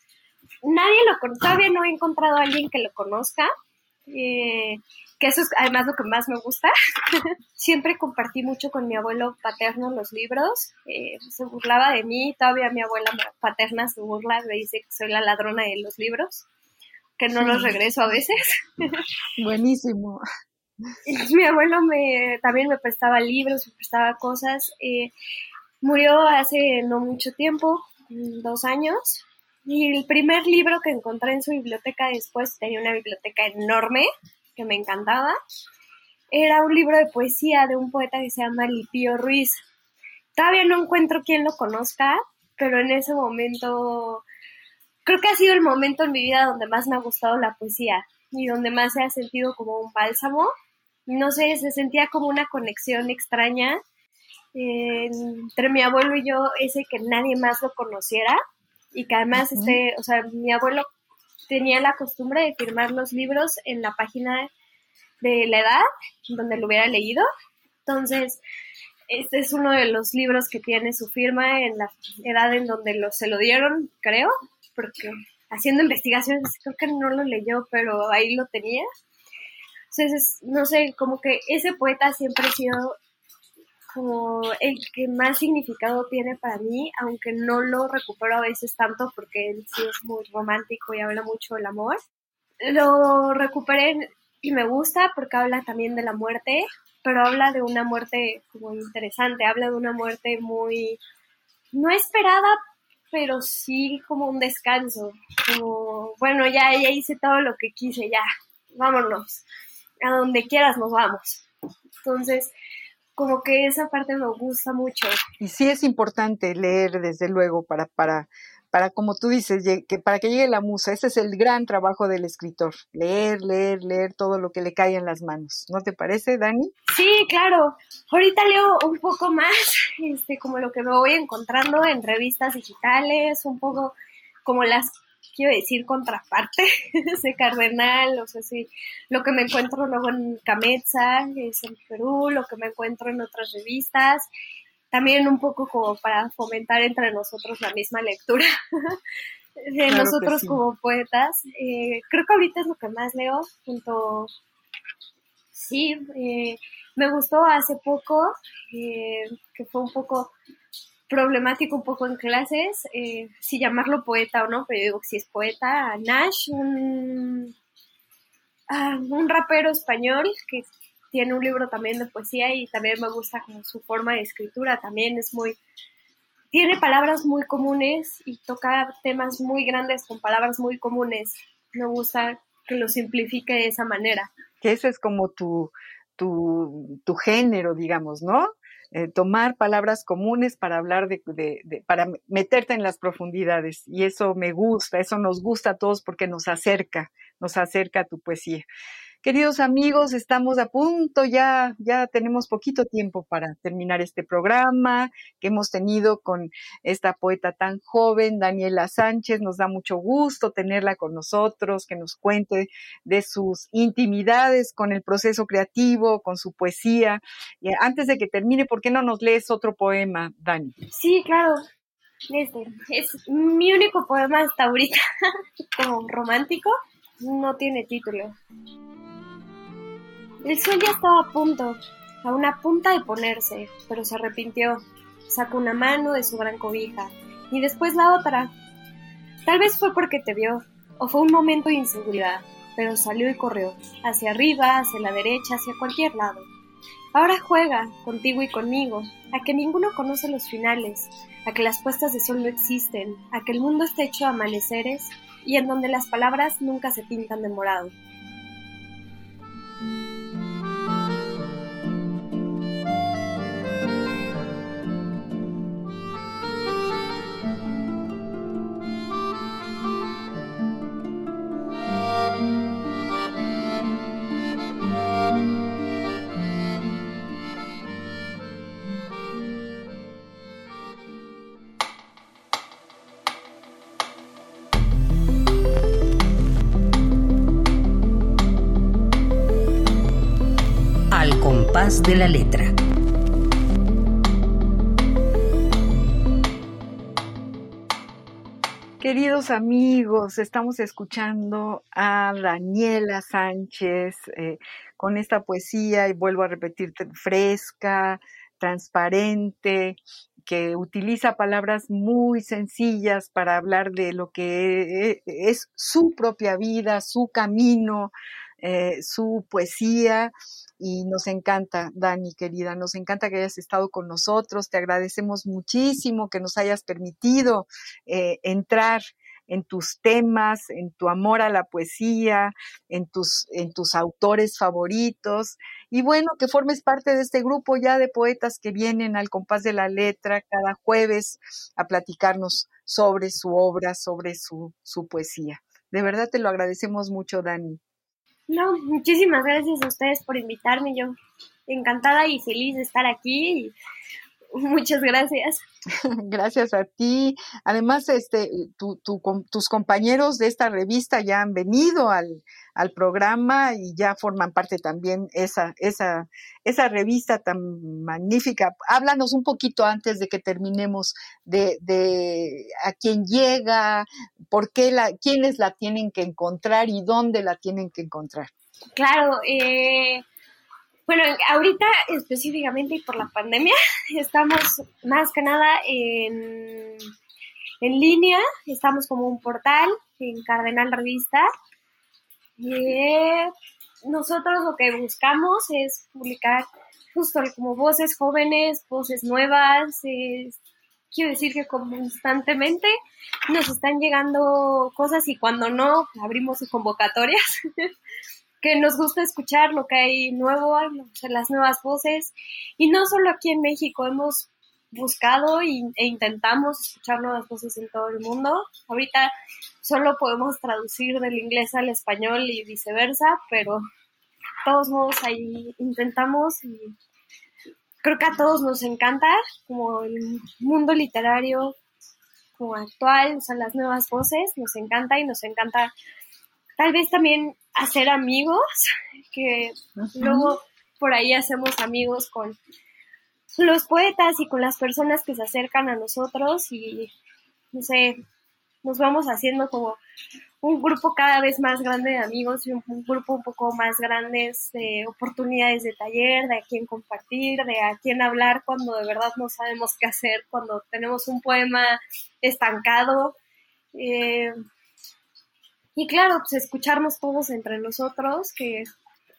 nadie lo conoce, todavía no he encontrado a alguien que lo conozca. Eh, que eso es además lo que más me gusta. Siempre compartí mucho con mi abuelo paterno los libros, eh, se burlaba de mí, todavía mi abuela paterna se burla, me dice que soy la ladrona de los libros, que no los regreso a veces. Buenísimo. Mi abuelo me, también me prestaba libros, me prestaba cosas. Eh, murió hace no mucho tiempo, dos años, y el primer libro que encontré en su biblioteca después tenía una biblioteca enorme que me encantaba. Era un libro de poesía de un poeta que se llama Lipio Ruiz. Todavía no encuentro quien lo conozca, pero en ese momento creo que ha sido el momento en mi vida donde más me ha gustado la poesía y donde más se ha sentido como un bálsamo. No sé, se sentía como una conexión extraña entre mi abuelo y yo, ese que nadie más lo conociera y que además, este, o sea, mi abuelo tenía la costumbre de firmar los libros en la página de la edad donde lo hubiera leído. Entonces, este es uno de los libros que tiene su firma en la edad en donde lo, se lo dieron, creo, porque haciendo investigaciones creo que no lo leyó, pero ahí lo tenía. Entonces, no sé, como que ese poeta siempre ha sido como el que más significado tiene para mí, aunque no lo recupero a veces tanto porque él sí es muy romántico y habla mucho del amor. Lo recuperé y me gusta porque habla también de la muerte, pero habla de una muerte como interesante, habla de una muerte muy no esperada, pero sí como un descanso, como bueno, ya, ya hice todo lo que quise, ya, vámonos, a donde quieras nos vamos. Entonces, como que esa parte me gusta mucho. Y sí es importante leer, desde luego, para, para, para como tú dices, que para que llegue la musa. Ese es el gran trabajo del escritor, leer, leer, leer todo lo que le cae en las manos. ¿No te parece, Dani? Sí, claro. Ahorita leo un poco más, este, como lo que me voy encontrando en revistas digitales, un poco como las quiero decir contraparte ese cardenal, o sea, sí, lo que me encuentro luego en Cametza, es en Perú, lo que me encuentro en otras revistas, también un poco como para fomentar entre nosotros la misma lectura de nosotros como poetas. Eh, creo que ahorita es lo que más leo, junto, sí, eh, me gustó hace poco, eh, que fue un poco problemático un poco en clases, eh, si llamarlo poeta o no, pero digo que si es poeta, Nash, un, ah, un rapero español que tiene un libro también de poesía y también me gusta como su forma de escritura, también es muy, tiene palabras muy comunes y toca temas muy grandes con palabras muy comunes. Me gusta que lo simplifique de esa manera. Que ese es como tu, tu, tu género, digamos, ¿no? Eh, tomar palabras comunes para hablar de, de, para meterte en las profundidades. Y eso me gusta, eso nos gusta a todos porque nos acerca, nos acerca a tu poesía. Queridos amigos, estamos a punto, ya, ya tenemos poquito tiempo para terminar este programa que hemos tenido con esta poeta tan joven, Daniela Sánchez. Nos da mucho gusto tenerla con nosotros, que nos cuente de sus intimidades con el proceso creativo, con su poesía. Y antes de que termine, ¿por qué no nos lees otro poema, Dani? Sí, claro. Es mi único poema hasta ahorita, como romántico, no tiene título. El sol ya estaba a punto, a una punta de ponerse, pero se arrepintió. Sacó una mano de su gran cobija y después la otra. Tal vez fue porque te vio, o fue un momento de inseguridad, pero salió y corrió, hacia arriba, hacia la derecha, hacia cualquier lado. Ahora juega, contigo y conmigo, a que ninguno conoce los finales, a que las puestas de sol no existen, a que el mundo está hecho de amaneceres y en donde las palabras nunca se pintan de morado. De la letra. Queridos amigos, estamos escuchando a Daniela Sánchez eh, con esta poesía, y vuelvo a repetir, fresca, transparente, que utiliza palabras muy sencillas para hablar de lo que eh, es su propia vida, su camino, eh, su poesía y nos encanta, Dani, querida, nos encanta que hayas estado con nosotros, te agradecemos muchísimo que nos hayas permitido eh, entrar en tus temas, en tu amor a la poesía, en tus, en tus autores favoritos. Y bueno, que formes parte de este grupo ya de poetas que vienen al compás de la letra cada jueves a platicarnos sobre su obra, sobre su, su poesía. De verdad te lo agradecemos mucho, Dani. No, muchísimas gracias a ustedes por invitarme. Yo encantada y feliz de estar aquí. Muchas gracias. Gracias a ti. Además, este, tus compañeros de esta revista ya han venido al, al, programa y ya forman parte también esa, esa, esa revista tan magnífica. Háblanos un poquito antes de que terminemos de, de a quién llega, por qué la, quiénes la tienen que encontrar y dónde la tienen que encontrar. Claro, eh, bueno, ahorita específicamente y por la pandemia estamos más que nada en, en línea, estamos como un portal en Cardenal Revista. Y nosotros lo que buscamos es publicar justo como voces jóvenes, voces nuevas. quiero decir que constantemente nos están llegando cosas y cuando no, abrimos convocatorias. que nos gusta escuchar lo que hay nuevo, las nuevas voces. Y no solo aquí en México, hemos buscado e intentamos escuchar nuevas voces en todo el mundo. Ahorita solo podemos traducir del inglés al español y viceversa, pero todos modos ahí intentamos y creo que a todos nos encanta como el mundo literario como actual, o sea, las nuevas voces, nos encanta y nos encanta tal vez también hacer amigos, que luego por ahí hacemos amigos con los poetas y con las personas que se acercan a nosotros y, no sé, nos vamos haciendo como un grupo cada vez más grande de amigos y un, grupo un poco más grande de oportunidades de taller, de a quién compartir, de a quién hablar cuando de verdad no sabemos qué hacer, cuando tenemos un poema estancado. Eh, y claro, pues escucharnos todos entre nosotros, que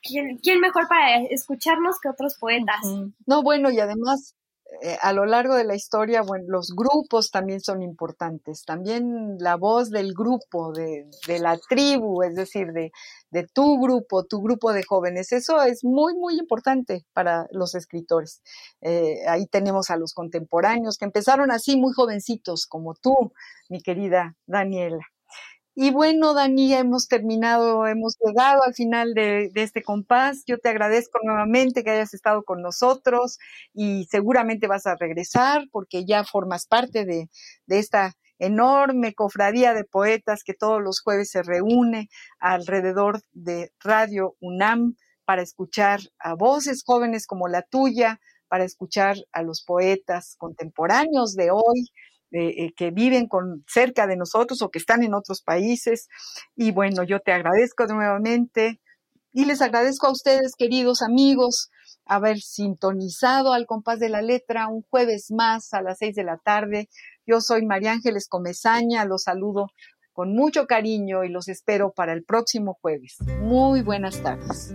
¿quién, quién mejor para escucharnos que otros poetas? No, bueno, y además eh, a lo largo de la historia, bueno, los grupos también son importantes, también la voz del grupo, de, de la tribu, es decir, de, de, tu grupo, tu grupo de jóvenes, eso es muy, muy importante para los escritores. Eh, ahí tenemos a los contemporáneos que empezaron así muy jovencitos, como tú, mi querida Daniela. Y bueno, Dani, hemos terminado, hemos llegado al final de, este compás. Yo te agradezco nuevamente que hayas estado con nosotros y seguramente vas a regresar porque ya formas parte de, de esta enorme cofradía de poetas que todos los jueves se reúne alrededor de Radio UNAM para escuchar a voces jóvenes como la tuya, para escuchar a los poetas contemporáneos de hoy, eh, que viven con, cerca de nosotros o que están en otros países. Y bueno, yo te agradezco nuevamente y les agradezco a ustedes, queridos amigos, haber sintonizado al compás de la letra un jueves más a las seis de la tarde. Yo soy María Ángeles Comezaña, los saludo con mucho cariño y los espero para el próximo jueves. Muy buenas tardes.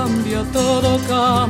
Cambia, todo. Cambia,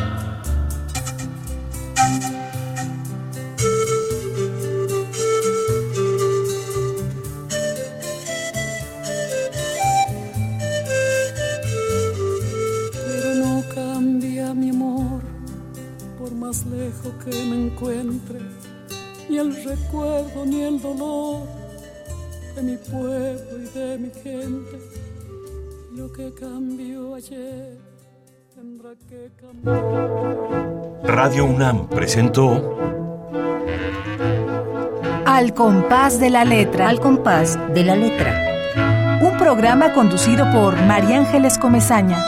recuerdo ni el dolor de mi pueblo y de mi gente. Lo que cambió ayer tendrá que cambiar. Radio UNAM presentó Al compás de la letra. Al compás de la letra. Un programa conducido por María Ángeles Comezaña.